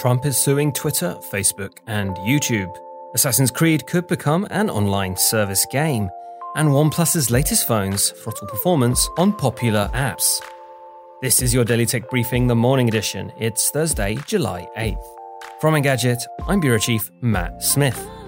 Trump is suing Twitter, Facebook, and YouTube. Assassin's Creed could become an online service game, and OnePlus's latest phones throttle performance on popular apps. This is your Daily Tech Briefing, the morning edition. It's Thursday, July 8th. From Engadget, I'm Bureau Chief Matt Smith.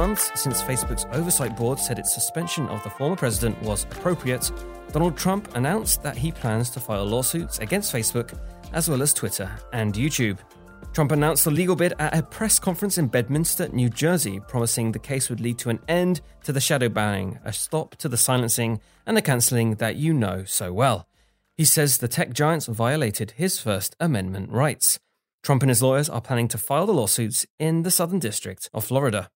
Months since Facebook's oversight board said its suspension of the former president was appropriate, Donald Trump announced that he plans to file lawsuits against Facebook as well as Twitter and YouTube. Trump announced the legal bid at a press conference in Bedminster, New Jersey, promising the case would lead to an end to the shadow banning, a stop to the silencing, and the cancelling that you know so well. He says the tech giants violated his First Amendment rights. Trump and his lawyers are planning to file the lawsuits in the Southern District of Florida.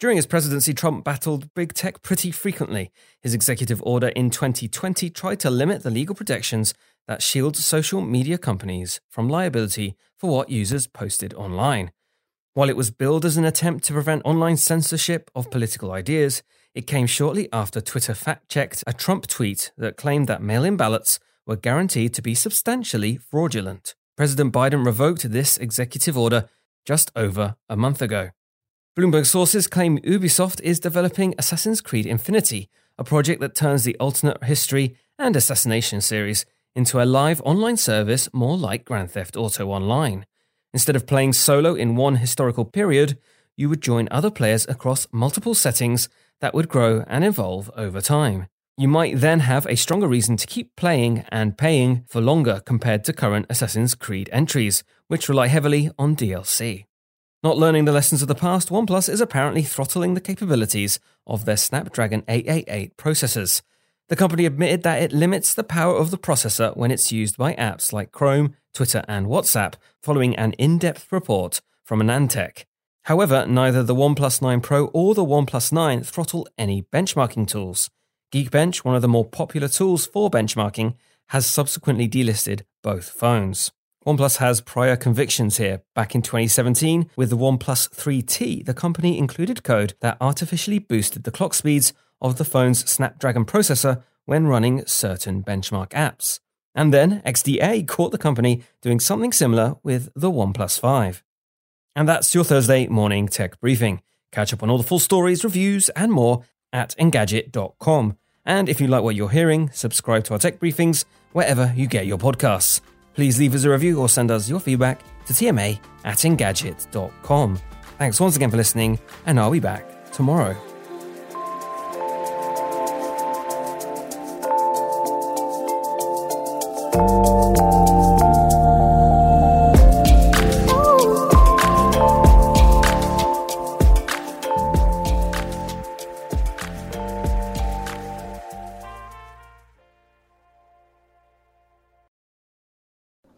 During his presidency, Trump battled big tech pretty frequently. His executive order in 2020 tried to limit the legal protections that shield social media companies from liability for what users posted online. While it was billed as an attempt to prevent online censorship of political ideas, it came shortly after Twitter fact checked a Trump tweet that claimed that mail in ballots were guaranteed to be substantially fraudulent. President Biden revoked this executive order just over a month ago. Bloomberg sources claim Ubisoft is developing Assassin's Creed Infinity, a project that turns the alternate history and assassination series into a live online service more like Grand Theft Auto Online. Instead of playing solo in one historical period, you would join other players across multiple settings that would grow and evolve over time. You might then have a stronger reason to keep playing and paying for longer compared to current Assassin's Creed entries, which rely heavily on DLC. Not learning the lessons of the past, OnePlus is apparently throttling the capabilities of their Snapdragon 888 processors. The company admitted that it limits the power of the processor when it's used by apps like Chrome, Twitter, and WhatsApp, following an in depth report from AnandTech. However, neither the OnePlus 9 Pro or the OnePlus 9 throttle any benchmarking tools. Geekbench, one of the more popular tools for benchmarking, has subsequently delisted both phones. OnePlus has prior convictions here. Back in 2017, with the OnePlus 3T, the company included code that artificially boosted the clock speeds of the phone's Snapdragon processor when running certain benchmark apps. And then XDA caught the company doing something similar with the OnePlus 5. And that's your Thursday morning tech briefing. Catch up on all the full stories, reviews, and more at engadget.com. And if you like what you're hearing, subscribe to our tech briefings wherever you get your podcasts. Please leave us a review or send us your feedback to tma at engadget.com. Thanks once again for listening, and I'll be back tomorrow.